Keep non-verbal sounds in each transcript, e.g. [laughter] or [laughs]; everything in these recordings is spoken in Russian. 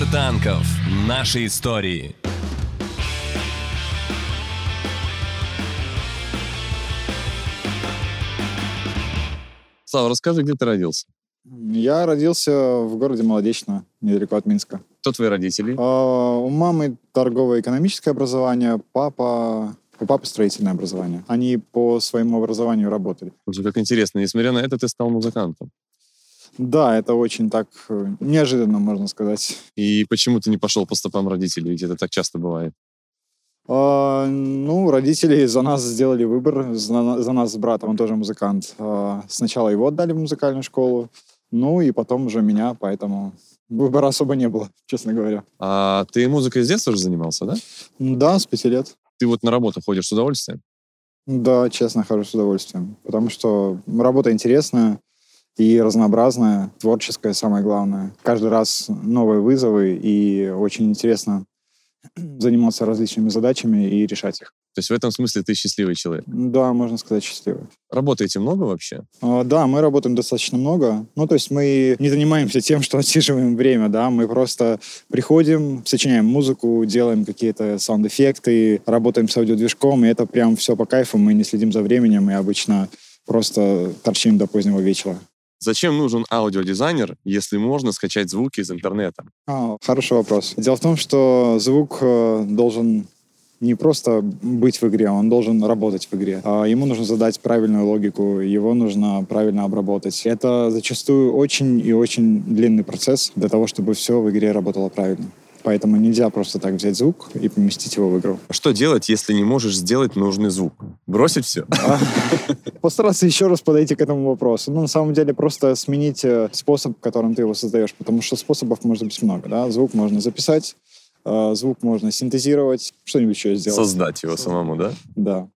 Мир танков. Наши истории. Слава, расскажи, где ты родился? Я родился в городе Молодечно, недалеко от Минска. Кто твои родители? А, у мамы торгово-экономическое образование, папа у папы строительное образование. Они по своему образованию работали. Слушай, как интересно. Несмотря на это, ты стал музыкантом. Да, это очень так э, неожиданно, можно сказать. И почему ты не пошел по стопам родителей? Ведь это так часто бывает. А, ну, родители за нас сделали выбор, за, за нас с братом, он тоже музыкант. А, сначала его отдали в музыкальную школу, ну и потом уже меня, поэтому выбора особо не было, [laughs] честно говоря. А ты музыкой с детства уже занимался, да? Да, с пяти лет. Ты вот на работу ходишь с удовольствием? Да, честно, хожу с удовольствием. Потому что работа интересная и разнообразная, творческая, самое главное. Каждый раз новые вызовы, и очень интересно [clears throat] заниматься различными задачами и решать их. То есть в этом смысле ты счастливый человек? Да, можно сказать, счастливый. Работаете много вообще? А, да, мы работаем достаточно много. Ну, то есть мы не занимаемся тем, что [laughs] отсиживаем время, да, мы просто приходим, сочиняем музыку, делаем какие-то саунд-эффекты, работаем с аудиодвижком, и это прям все по кайфу, мы не следим за временем и обычно просто торчим до позднего вечера. Зачем нужен аудиодизайнер, если можно скачать звуки из интернета? А, хороший вопрос. Дело в том, что звук э, должен не просто быть в игре, он должен работать в игре. А ему нужно задать правильную логику, его нужно правильно обработать. Это зачастую очень и очень длинный процесс для того, чтобы все в игре работало правильно. Поэтому нельзя просто так взять звук и поместить его в игру. А что делать, если не можешь сделать нужный звук? Бросить все? [laughs] А, постараться еще раз подойти к этому вопросу. Ну, на самом деле, просто сменить э, способ, которым ты его создаешь, потому что способов может быть много. Да? Звук можно записать, э, звук можно синтезировать, что-нибудь еще сделать. Создать его самому, да? Да.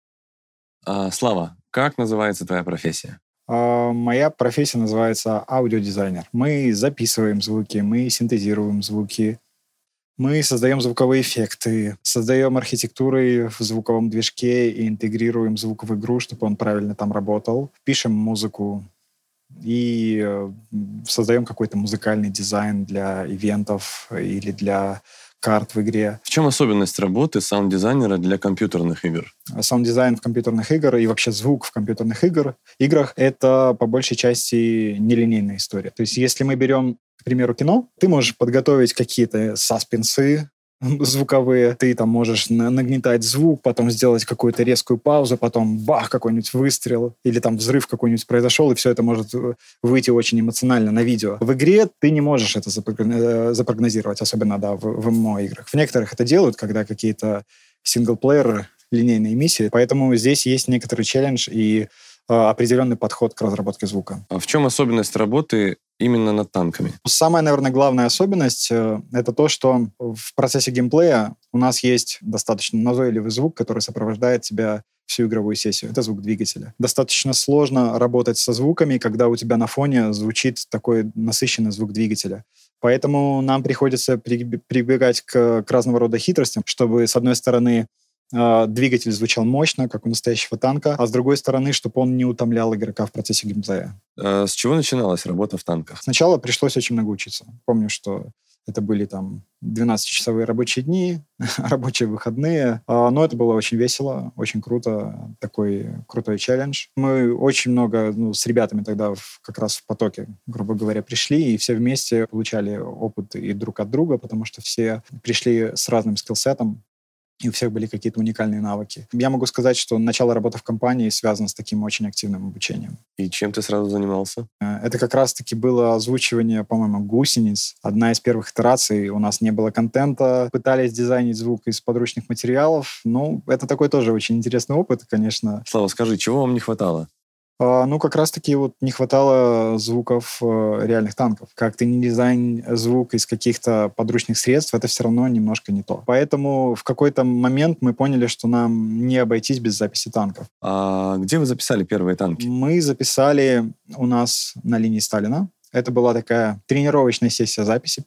А, Слава, как называется твоя профессия? Моя профессия называется аудиодизайнер. Мы записываем звуки, мы синтезируем звуки, мы создаем звуковые эффекты, создаем архитектуры в звуковом движке и интегрируем звук в игру, чтобы он правильно там работал. Пишем музыку и э, создаем какой-то музыкальный дизайн для ивентов или для карт в игре. В чем особенность работы саунд-дизайнера для компьютерных игр? Саунд-дизайн в компьютерных играх и вообще звук в компьютерных игр, играх — это по большей части нелинейная история. То есть если мы берем примеру, кино, ты можешь подготовить какие-то саспенсы, звуковые. Ты там можешь нагнетать звук, потом сделать какую-то резкую паузу, потом бах, какой-нибудь выстрел, или там взрыв какой-нибудь произошел, и все это может э, выйти очень эмоционально на видео. В игре ты не можешь это э, запрогнозировать, особенно, да, в, в ММО-играх. В некоторых это делают, когда какие-то синглплееры, линейные миссии, поэтому здесь есть некоторый челлендж, и Э, определенный подход к разработке звука. А в чем особенность работы именно над танками? Самая, наверное, главная особенность э, — это то, что в процессе геймплея у нас есть достаточно назойливый звук, который сопровождает тебя всю игровую сессию. Это звук двигателя. Достаточно сложно работать со звуками, когда у тебя на фоне звучит такой насыщенный звук двигателя. Поэтому нам приходится прибегать к, к разного рода хитростям, чтобы, с одной стороны, двигатель звучал мощно, как у настоящего танка, а с другой стороны, чтобы он не утомлял игрока в процессе геймплея. А с чего начиналась работа в танках? Сначала пришлось очень много учиться. Помню, что это были там 12-часовые рабочие дни, [laughs] рабочие выходные. А, но это было очень весело, очень круто, такой крутой челлендж. Мы очень много ну, с ребятами тогда в, как раз в потоке, грубо говоря, пришли, и все вместе получали опыт и друг от друга, потому что все пришли с разным скиллсетом, и у всех были какие-то уникальные навыки. Я могу сказать, что начало работы в компании связано с таким очень активным обучением. И чем ты сразу занимался? Э, это как раз-таки было озвучивание, по-моему, гусениц. Одна из первых итераций. У нас не было контента. Пытались дизайнить звук из подручных материалов. Ну, это такой тоже очень интересный опыт, конечно. Слава, скажи, чего вам не хватало? А, ну, как раз-таки вот не хватало звуков э, реальных танков. Как ты не дизайн звук из каких-то подручных средств, это все равно немножко не то. Поэтому в какой-то момент мы поняли, что нам не обойтись без записи танков. А где вы записали первые танки? Мы записали у нас на линии Сталина. Это была такая тренировочная сессия записи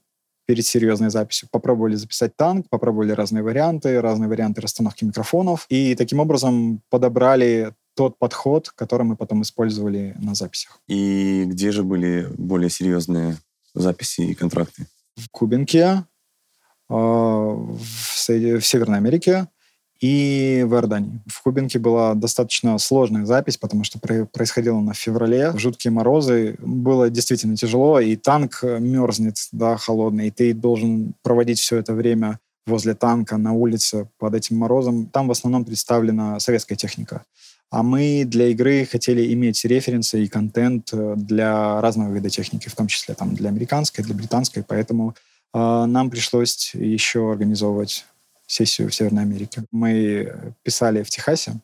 перед серьезной записью. Попробовали записать танк, попробовали разные варианты, разные варианты расстановки микрофонов. И таким образом подобрали тот подход, который мы потом использовали на записях. И где же были более серьезные записи и контракты? В Кубинке, в Северной Америке и в Иордании. В Кубинке была достаточно сложная запись, потому что происходило она в феврале, жуткие морозы, было действительно тяжело, и танк мерзнет, да, холодный, и ты должен проводить все это время возле танка на улице под этим морозом. Там в основном представлена советская техника. А мы для игры хотели иметь референсы и контент э, для разного вида техники, в том числе там, для американской, для британской, поэтому э, нам пришлось еще организовывать сессию в Северной Америке. Мы писали в Техасе,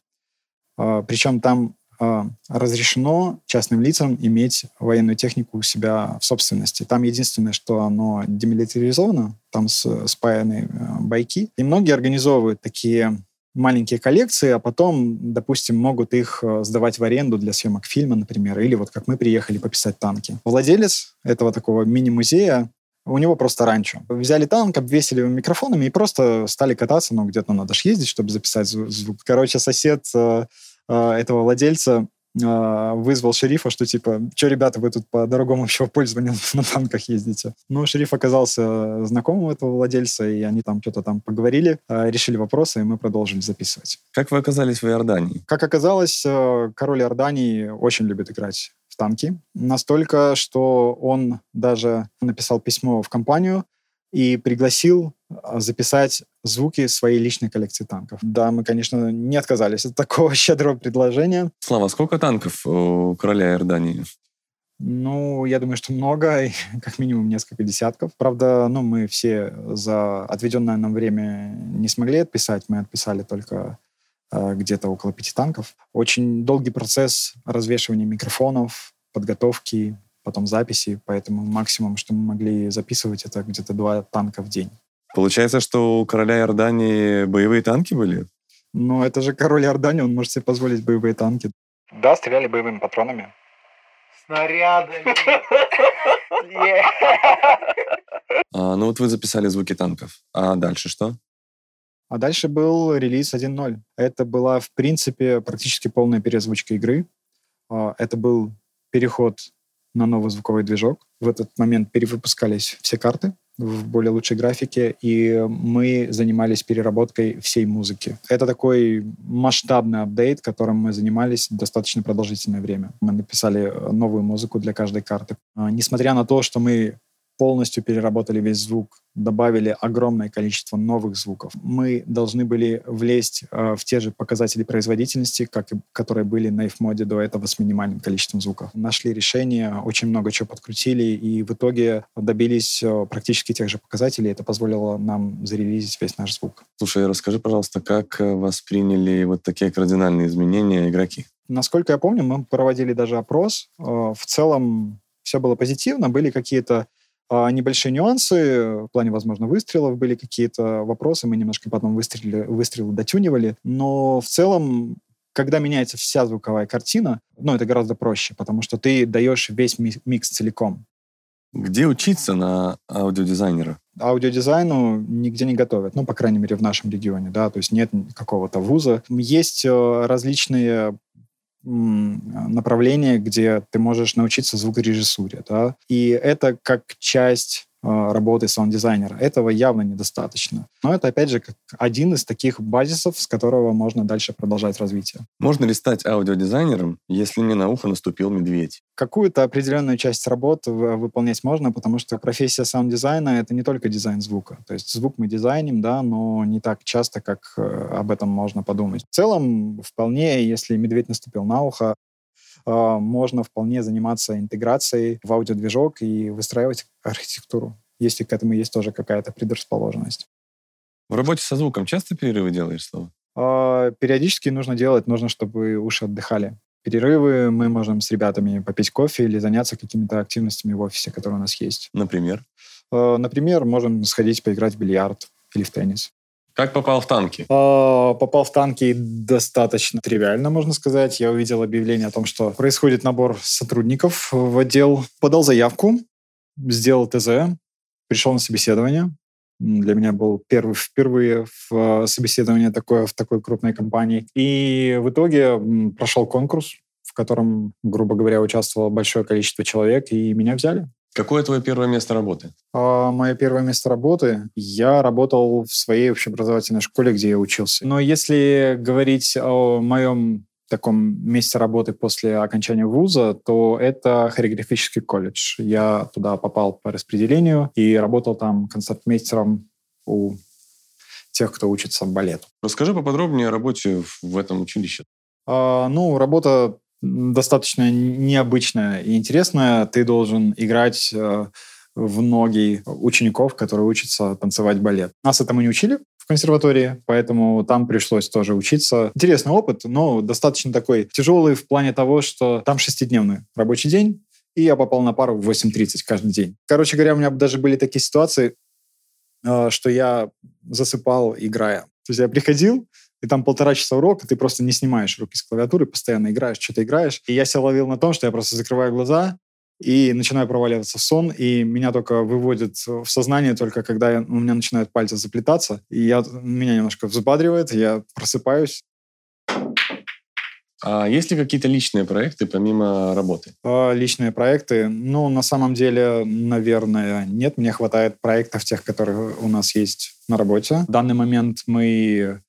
а, причем там а, разрешено частным лицам иметь военную технику у себя в собственности. Там единственное, что оно демилитаризовано, там спаяны а, байки. И многие организовывают такие маленькие коллекции, а потом, допустим, могут их сдавать в аренду для съемок фильма, например, или вот как мы приехали пописать танки. Владелец этого такого мини-музея у него просто ранчо. Взяли танк, обвесили его микрофонами и просто стали кататься, ну, где-то надо же ездить, чтобы записать звук. Короче, сосед э, э, этого владельца э, вызвал шерифа, что типа, что, ребята, вы тут по дорогому общего пользования [laughs] на танках ездите. Ну, шериф оказался знакомым этого владельца, и они там что-то там поговорили, э, решили вопросы, и мы продолжили записывать. Как вы оказались в Иордании? Как оказалось, э, король Иордании очень любит играть в танки. Настолько, что он даже написал письмо в компанию и пригласил а, записать звуки своей личной коллекции танков. Да, мы, конечно, не отказались от такого [laughs] щедрого предложения. Слава, сколько танков у короля Иордании? Ну, я думаю, что много, [laughs] как минимум несколько десятков. Правда, ну, мы все за отведенное нам время не смогли отписать. Мы отписали только Э, где-то около пяти танков. Очень долгий процесс развешивания микрофонов, подготовки, потом записи, поэтому максимум, что мы могли записывать, это где-то два танка в день. Получается, что у короля Иордании боевые танки были? Ну, это же король Иордании, он может себе позволить боевые танки. Да, стреляли боевыми патронами. Снарядами. А, ну вот вы записали звуки танков. А дальше что? А дальше был релиз 1.0. Это была, в принципе, практически полная переозвучка игры. А, это был переход на новый звуковой движок. В этот момент перевыпускались все карты в более лучшей графике, и мы занимались переработкой всей музыки. Это такой масштабный апдейт, которым мы занимались достаточно продолжительное время. Мы написали новую музыку для каждой карты. А, несмотря на то, что мы полностью переработали весь звук, добавили огромное количество новых звуков. Мы должны были влезть э, в те же показатели производительности, как и, которые были на F-моде до этого с минимальным количеством звуков. Нашли решение, очень много чего подкрутили, и в итоге добились э, практически тех же показателей. Это позволило нам зарелизить весь наш звук. Слушай, расскажи, пожалуйста, как э, восприняли вот такие кардинальные изменения игроки? Насколько я помню, мы проводили даже опрос. Э, в целом все было позитивно, были какие-то небольшие нюансы в плане, возможно, выстрелов были какие-то вопросы, мы немножко потом выстрелили, выстрелы дотюнивали, но в целом когда меняется вся звуковая картина, ну, это гораздо проще, потому что ты даешь весь микс целиком. Где учиться на аудиодизайнера? Аудиодизайну нигде не готовят, ну, по крайней мере, в нашем регионе, да, то есть нет какого-то вуза. Есть э, различные направление, где ты можешь научиться звукорежиссуре, да, и это как часть работы саунд-дизайнера. Этого явно недостаточно. Но это, опять же, как один из таких базисов, с которого можно дальше продолжать развитие. Можно ли стать аудиодизайнером, если не на ухо наступил медведь? Какую-то определенную часть работ выполнять можно, потому что профессия саунд-дизайна — это не только дизайн звука. То есть звук мы дизайним, да, но не так часто, как э, об этом можно подумать. В целом, вполне, если медведь наступил на ухо, можно вполне заниматься интеграцией в аудиодвижок и выстраивать архитектуру, если к этому есть тоже какая-то предрасположенность. В работе со звуком часто перерывы делаешь, Слава? Периодически нужно делать, нужно, чтобы уши отдыхали. Перерывы мы можем с ребятами попить кофе или заняться какими-то активностями в офисе, которые у нас есть. Например? А, например, можем сходить поиграть в бильярд или в теннис. Как попал в танки? А, попал в танки достаточно тривиально, можно сказать. Я увидел объявление о том, что происходит набор сотрудников в отдел. Подал заявку, сделал ТЗ, пришел на собеседование. Для меня был первый, впервые в собеседование такое в такой крупной компании. И в итоге прошел конкурс, в котором, грубо говоря, участвовало большое количество человек, и меня взяли. Какое твое первое место работы? А, мое первое место работы, я работал в своей общеобразовательной школе, где я учился. Но если говорить о моем таком месте работы после окончания вуза, то это хореографический колледж. Я туда попал по распределению и работал там концертмейстером у тех, кто учится балету. Расскажи поподробнее о работе в этом училище. А, ну, работа достаточно необычная и интересная. Ты должен играть э, в ноги учеников, которые учатся танцевать балет. Нас этому не учили в консерватории, поэтому там пришлось тоже учиться. Интересный опыт, но достаточно такой тяжелый в плане того, что там шестидневный рабочий день, и я попал на пару в 8.30 каждый день. Короче говоря, у меня даже были такие ситуации, э, что я засыпал, играя. То есть я приходил, и там полтора часа урока, ты просто не снимаешь руки с клавиатуры, постоянно играешь, что-то играешь. И я себя ловил на том, что я просто закрываю глаза и начинаю проваливаться в сон, и меня только выводит в сознание только когда я, у меня начинают пальцы заплетаться, и я, меня немножко взбадривает, я просыпаюсь. А есть ли какие-то личные проекты помимо работы? А, личные проекты? Ну, на самом деле, наверное, нет. Мне хватает проектов тех, которые у нас есть на работе. В данный момент мы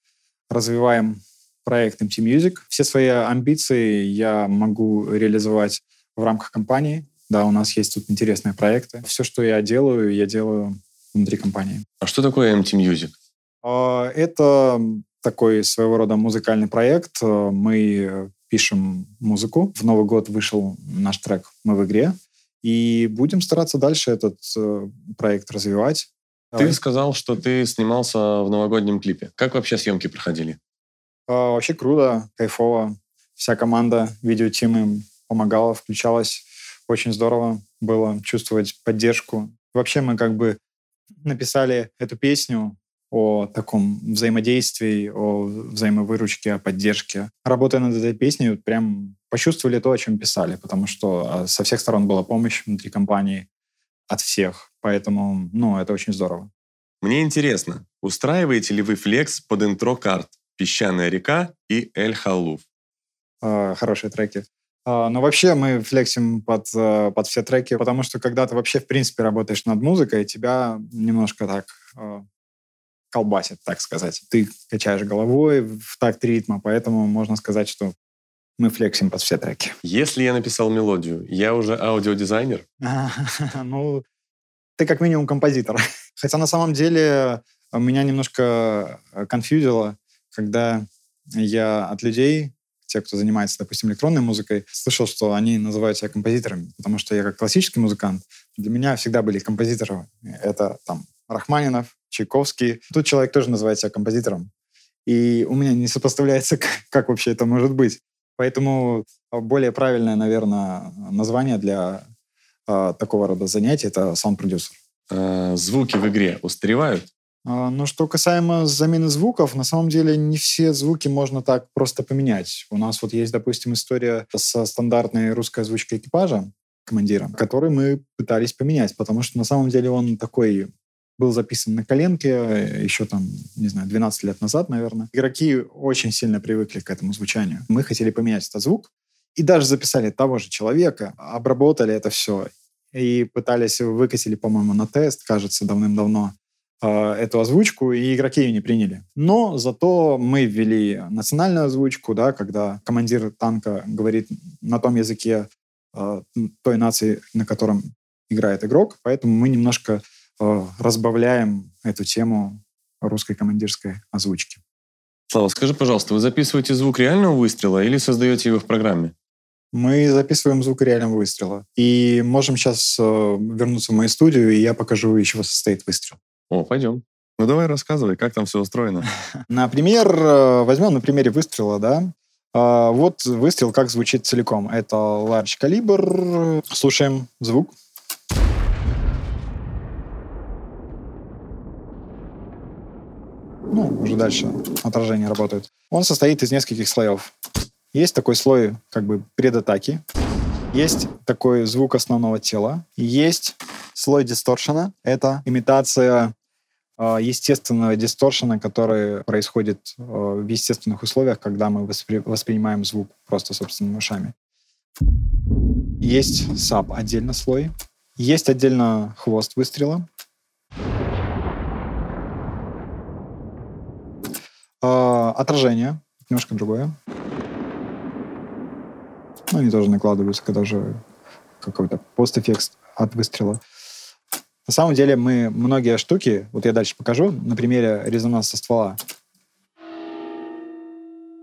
развиваем проект MT Music. Все свои амбиции я могу реализовать в рамках компании. Да, у нас есть тут интересные проекты. Все, что я делаю, я делаю внутри компании. А что такое MT Music? А, это такой своего рода музыкальный проект. Мы пишем музыку. В Новый год вышел наш трек «Мы в игре». И будем стараться дальше этот э, проект развивать. Ты сказал, что ты снимался в новогоднем клипе. Как вообще съемки проходили? А, вообще круто, кайфово. Вся команда видеотим им помогала, включалась. Очень здорово было чувствовать поддержку. Вообще мы как бы написали эту песню о таком взаимодействии, о взаимовыручке, о поддержке. Работая над этой песней, прям почувствовали то, о чем писали, потому что а, со всех сторон была помощь внутри компании от всех. Поэтому, ну, это очень здорово. Мне интересно, устраиваете ли вы флекс под интро карт «Песчаная река» и «Эль Халуф»? А, хорошие треки. А, но вообще мы флексим под, э, под все треки, потому что когда ты вообще, в принципе, работаешь над музыкой, тебя немножко так э, колбасит, так сказать. Ты качаешь головой в такт ритма, поэтому можно сказать, что мы флексим под все треки. Если я написал мелодию, я уже аудиодизайнер? [laughs] Ну, ты как минимум композитор. [laughs] Хотя на самом деле меня немножко э, конфьюзило, когда я от людей, те, кто занимается, допустим, электронной музыкой, слышал, что они называют себя композиторами, потому что я как классический музыкант, для меня всегда были композиторы. Это там Рахманинов, Чайковский. Тут человек тоже называет себя композитором. И у меня не сопоставляется, как, [laughs] как вообще это может быть. Поэтому более правильное, наверное, название для э, такого рода занятий это саунд-продюсер. Э, звуки в игре устаревают? А, ну, что касаемо замены звуков, на самом деле не все звуки можно так просто поменять. У нас вот есть, допустим, история со стандартной русской озвучкой экипажа, командира, который мы пытались поменять, потому что на самом деле он такой был записан на коленке э, еще там, не знаю, 12 лет назад, наверное. Игроки очень сильно привыкли к этому звучанию. Мы хотели поменять этот звук, и даже записали того же человека, обработали это все и пытались, выкатили, по-моему, на тест, кажется, давным-давно, а, эту озвучку, и игроки ее не приняли. Но зато мы ввели национальную озвучку, да, когда командир танка говорит на том языке э, той нации, на котором играет игрок, поэтому мы немножко э, разбавляем эту тему русской командирской озвучки. Слава, скажи, пожалуйста, вы записываете звук реального выстрела или создаете его в программе? Мы записываем звук реального выстрела. И можем сейчас э, вернуться в мою студию, и я покажу, из чего состоит выстрел. О, пойдем. Ну давай рассказывай, как там все устроено. [laughs] Например, э, возьмем на примере выстрела, да. Вот выстрел как звучит целиком. Это large калибр. Слушаем звук. Ну, уже дальше отражение работает. Он состоит из нескольких слоев. Есть такой слой как бы предатаки, есть такой звук основного тела, есть слой дисторшена. Это имитация э, естественного дисторшена, который происходит э, в естественных условиях, когда мы воспри- воспринимаем звук просто собственными ушами. Есть саб отдельно слой. Есть отдельно хвост выстрела. А, отражение. Немножко другое. Ну, они тоже накладываются, когда уже какой-то постэффект от выстрела. На самом деле мы многие штуки, вот я дальше покажу на примере резонанса ствола.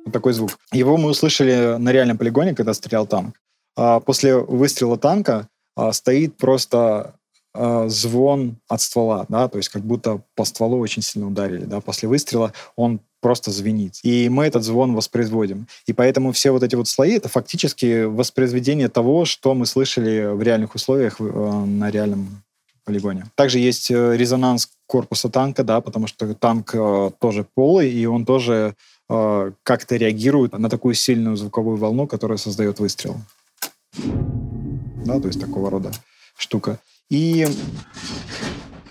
Вот такой звук. Его мы услышали на реальном полигоне, когда стрелял танк. А после выстрела танка а, стоит просто а, звон от ствола, да, то есть как будто по стволу очень сильно ударили, да, после выстрела он просто звенит. И мы этот звон воспроизводим. И поэтому все вот эти вот слои — это фактически воспроизведение того, что мы слышали в реальных условиях э, на реальном полигоне. Также есть э, резонанс корпуса танка, да, потому что танк э, тоже полый, и он тоже э, как-то реагирует на такую сильную звуковую волну, которая создает выстрел. Да, то есть такого рода штука. И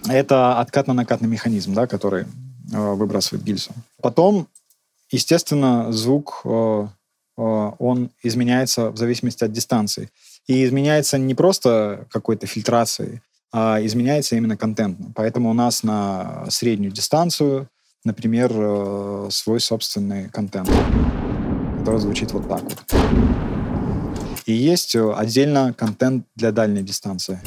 это откатно-накатный механизм, да, который выбрасывает гильзу. Потом, естественно, звук, э, э, он изменяется в зависимости от дистанции. И изменяется не просто какой-то фильтрацией, а изменяется именно контентно. Поэтому у нас на среднюю дистанцию, например, э, свой собственный контент, который звучит вот так вот. И есть э, отдельно контент для дальней дистанции.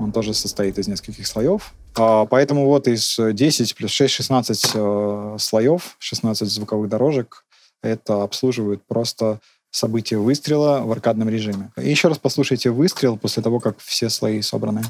Он тоже состоит из нескольких слоев. А, поэтому вот из 10 плюс 6, 16 э, слоев, 16 звуковых дорожек, это обслуживает просто событие выстрела в аркадном режиме. И еще раз послушайте выстрел после того, как все слои собраны.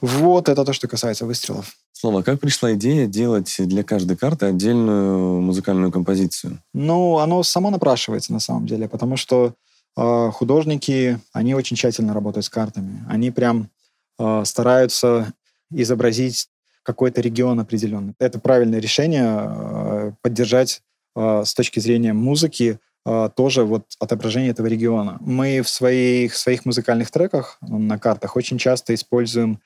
Вот это то, что касается выстрелов. Слава, как пришла идея делать для каждой карты отдельную музыкальную композицию? Ну, оно само напрашивается на самом деле, потому что э, художники, они очень тщательно работают с картами. Они прям э, стараются изобразить какой-то регион определенный. Это правильное решение э, поддержать э, с точки зрения музыки тоже вот отображение этого региона. Мы в своих, своих музыкальных треках на картах очень часто используем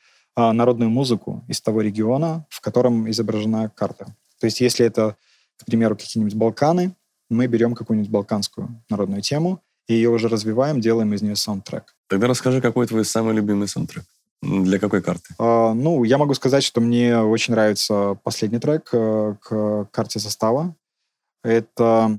народную музыку из того региона, в котором изображена карта. То есть если это, к примеру, какие-нибудь Балканы, мы берем какую-нибудь балканскую народную тему и ее уже развиваем, делаем из нее саундтрек. Тогда расскажи, какой твой самый любимый саундтрек? Для какой карты? Uh, ну, я могу сказать, что мне очень нравится последний трек uh, к карте состава. Это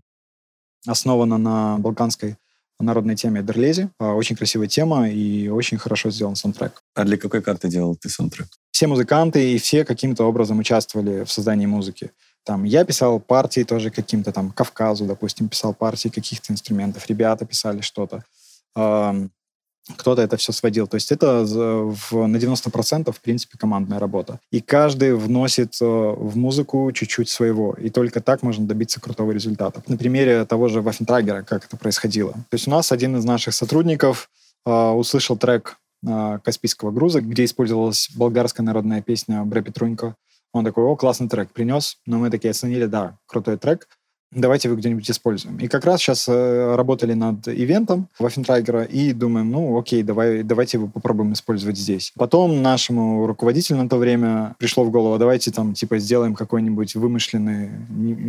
основано на балканской народной теме Дерлези. Uh, очень красивая тема и очень хорошо сделан саундтрек. А для какой карты делал ты саундтрек? Все музыканты и все каким-то образом участвовали в создании музыки. Там я писал партии тоже каким-то там Кавказу, допустим, писал партии каких-то инструментов. Ребята писали что-то кто-то это все сводил. То есть это в, на 90% в принципе командная работа. И каждый вносит э, в музыку чуть-чуть своего. И только так можно добиться крутого результата. На примере того же Вафентрагера, как это происходило. То есть у нас один из наших сотрудников э, услышал трек Каспийского груза, где использовалась болгарская народная песня Бре Петрунько. Он такой, о, классный трек, принес. Но мы такие оценили, да, крутой трек давайте его где-нибудь используем. И как раз сейчас э, работали над ивентом Вафентрайгера и думаем, ну окей, давай, давайте его попробуем использовать здесь. Потом нашему руководителю на то время пришло в голову, давайте там типа сделаем какой-нибудь вымышленный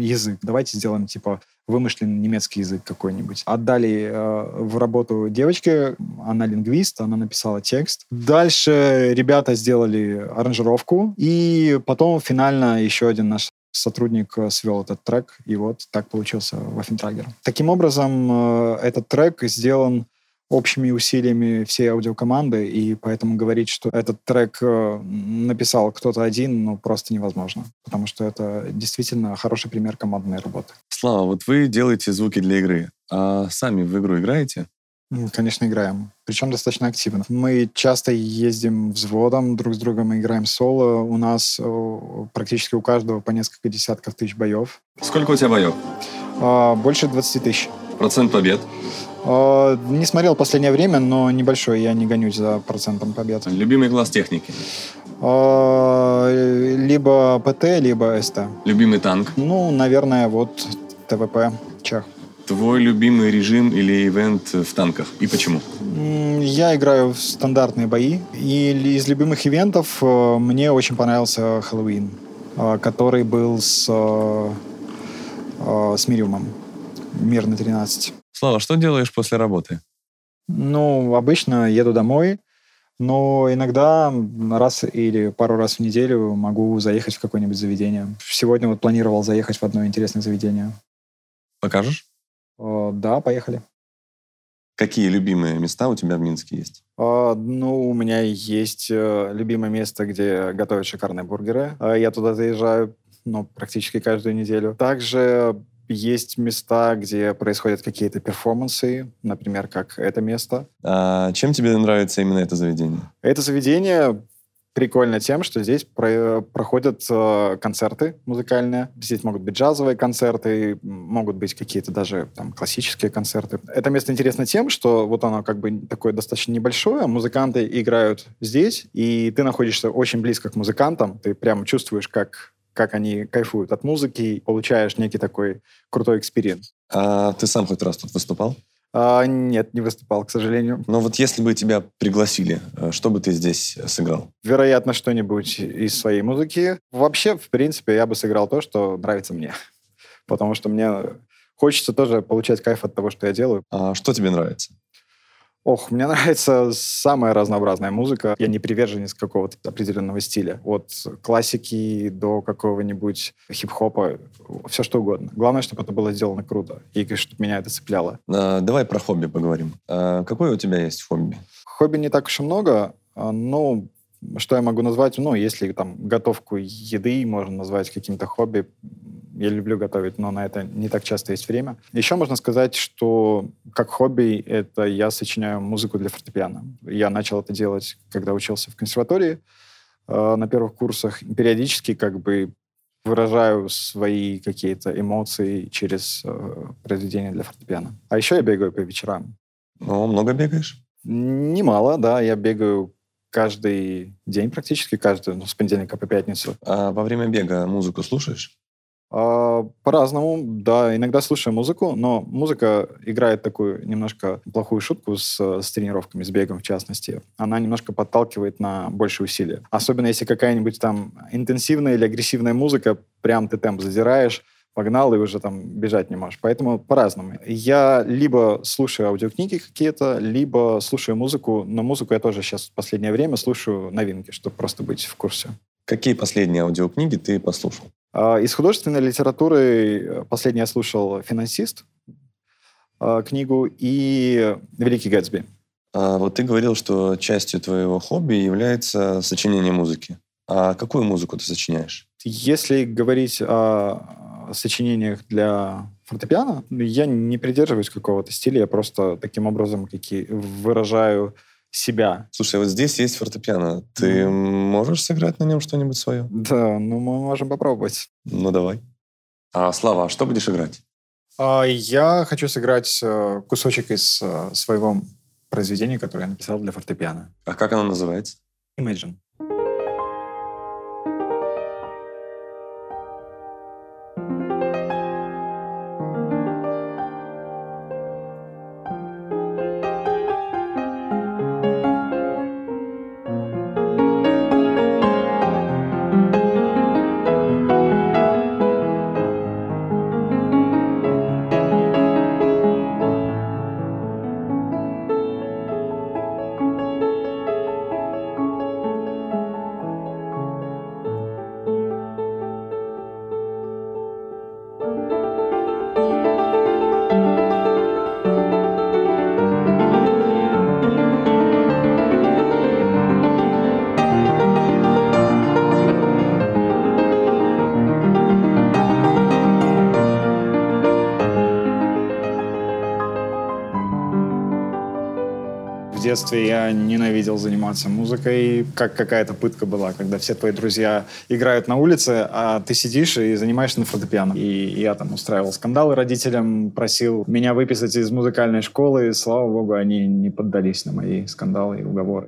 язык, давайте сделаем типа вымышленный немецкий язык какой-нибудь. Отдали э, в работу девочке, она лингвист, она написала текст. Дальше ребята сделали аранжировку, и потом финально еще один наш сотрудник э, свел этот трек, и вот так получился Waffentrager. Таким образом, э, этот трек сделан общими усилиями всей аудиокоманды, и поэтому говорить, что этот трек э, написал кто-то один, ну, просто невозможно, потому что это действительно хороший пример командной работы. Слава, вот вы делаете звуки для игры, а сами в игру играете? Конечно, играем. Причем достаточно активно. Мы часто ездим взводом, друг с другом играем соло. У нас практически у каждого по несколько десятков тысяч боев. Сколько у тебя боев? А, больше 20 тысяч. Процент побед? А, не смотрел последнее время, но небольшой. Я не гонюсь за процентом побед. Любимый класс техники? А, либо ПТ, либо СТ. Любимый танк? Ну, наверное, вот ТВП, Чех. Твой любимый режим или ивент в танках и почему? Я играю в стандартные бои. И из любимых ивентов э, мне очень понравился Хэллоуин, э, который был с э, с Мириумом. Мир на 13. Слава, что делаешь после работы? Ну, обычно еду домой, но иногда раз или пару раз в неделю могу заехать в какое-нибудь заведение. Сегодня вот планировал заехать в одно интересное заведение. Покажешь? Э, да, поехали. Какие любимые места у тебя в Минске есть? А, ну, у меня есть э, любимое место, где готовят шикарные бургеры. Я туда заезжаю ну, практически каждую неделю. Также есть места, где происходят какие-то перформансы, например, как это место. А чем тебе нравится именно это заведение? Это заведение прикольно тем, что здесь про проходят э, концерты музыкальные. Здесь могут быть джазовые концерты, могут быть какие-то даже там классические концерты. Это место интересно тем, что вот оно как бы такое достаточно небольшое, музыканты играют здесь, и ты находишься очень близко к музыкантам, ты прямо чувствуешь, как как они кайфуют от музыки, получаешь некий такой крутой experience. А ты сам хоть раз тут выступал? А, нет, не выступал, к сожалению. Но вот если бы тебя пригласили, э, что бы ты здесь сыграл? Вероятно, что-нибудь из своей музыки. Вообще, в принципе, я бы сыграл то, что нравится мне. Потому что мне хочется тоже получать кайф от того, что я делаю. А что тебе нравится? Ох, мне [laughs] нравится самая разнообразная музыка. Я не приверженец какого-то определенного стиля. От классики до какого-нибудь хип-хопа, все что угодно. Главное, чтобы это было сделано круто, и чтобы меня это цепляло. А, давай про хобби поговорим. А какое у тебя есть хобби? Хобби не так уж и много, но что я могу назвать? Ну, если там готовку еды можно назвать каким-то хобби, я люблю готовить, но на это не так часто есть время. Еще можно сказать, что как хобби это я сочиняю музыку для фортепиано. Я начал это делать, когда учился в консерватории э, на первых курсах. Периодически как бы выражаю свои какие-то эмоции через э, произведения для фортепиано. А еще я бегаю по вечерам. Ну, много бегаешь? Немало, да. Я бегаю каждый день практически, каждый, ну, с понедельника по пятницу. А во время бега музыку слушаешь? А, по-разному, да. Иногда слушаю музыку, но музыка играет такую немножко плохую шутку с, с тренировками, с бегом в частности. Она немножко подталкивает на большие усилия. Особенно если какая-нибудь там интенсивная или агрессивная музыка, прям ты темп задираешь, погнал и уже там бежать не можешь. Поэтому по-разному. Я либо слушаю аудиокниги какие-то, либо слушаю музыку, но музыку я тоже сейчас в последнее время слушаю новинки, чтобы просто быть в курсе. Какие последние аудиокниги ты послушал? А, из художественной литературы э, последний я слушал «Финансист» а, книгу и «Великий Гэтсби». А вот ты говорил, что частью твоего хобби является сочинение музыки. А какую музыку ты сочиняешь? Если говорить о сочинениях для фортепиано, я не придерживаюсь какого-то стиля, я просто таким образом какие выражаю себя. Слушай, вот здесь есть фортепиано. Ты mm. можешь сыграть на нем что-нибудь свое? Да, ну мы можем попробовать. Ну давай. А, Слава, а что будешь играть? А, я хочу сыграть э, кусочек из э, своего произведения, которое я написал для фортепиано. А как оно называется? Imagine. Детстве я ненавидел заниматься музыкой, как какая-то пытка была, когда все твои друзья играют на улице, а ты сидишь и занимаешься на фортепиано. И я там устраивал скандалы родителям, просил меня выписать из музыкальной школы, и, слава богу, они не поддались на мои скандалы и уговоры.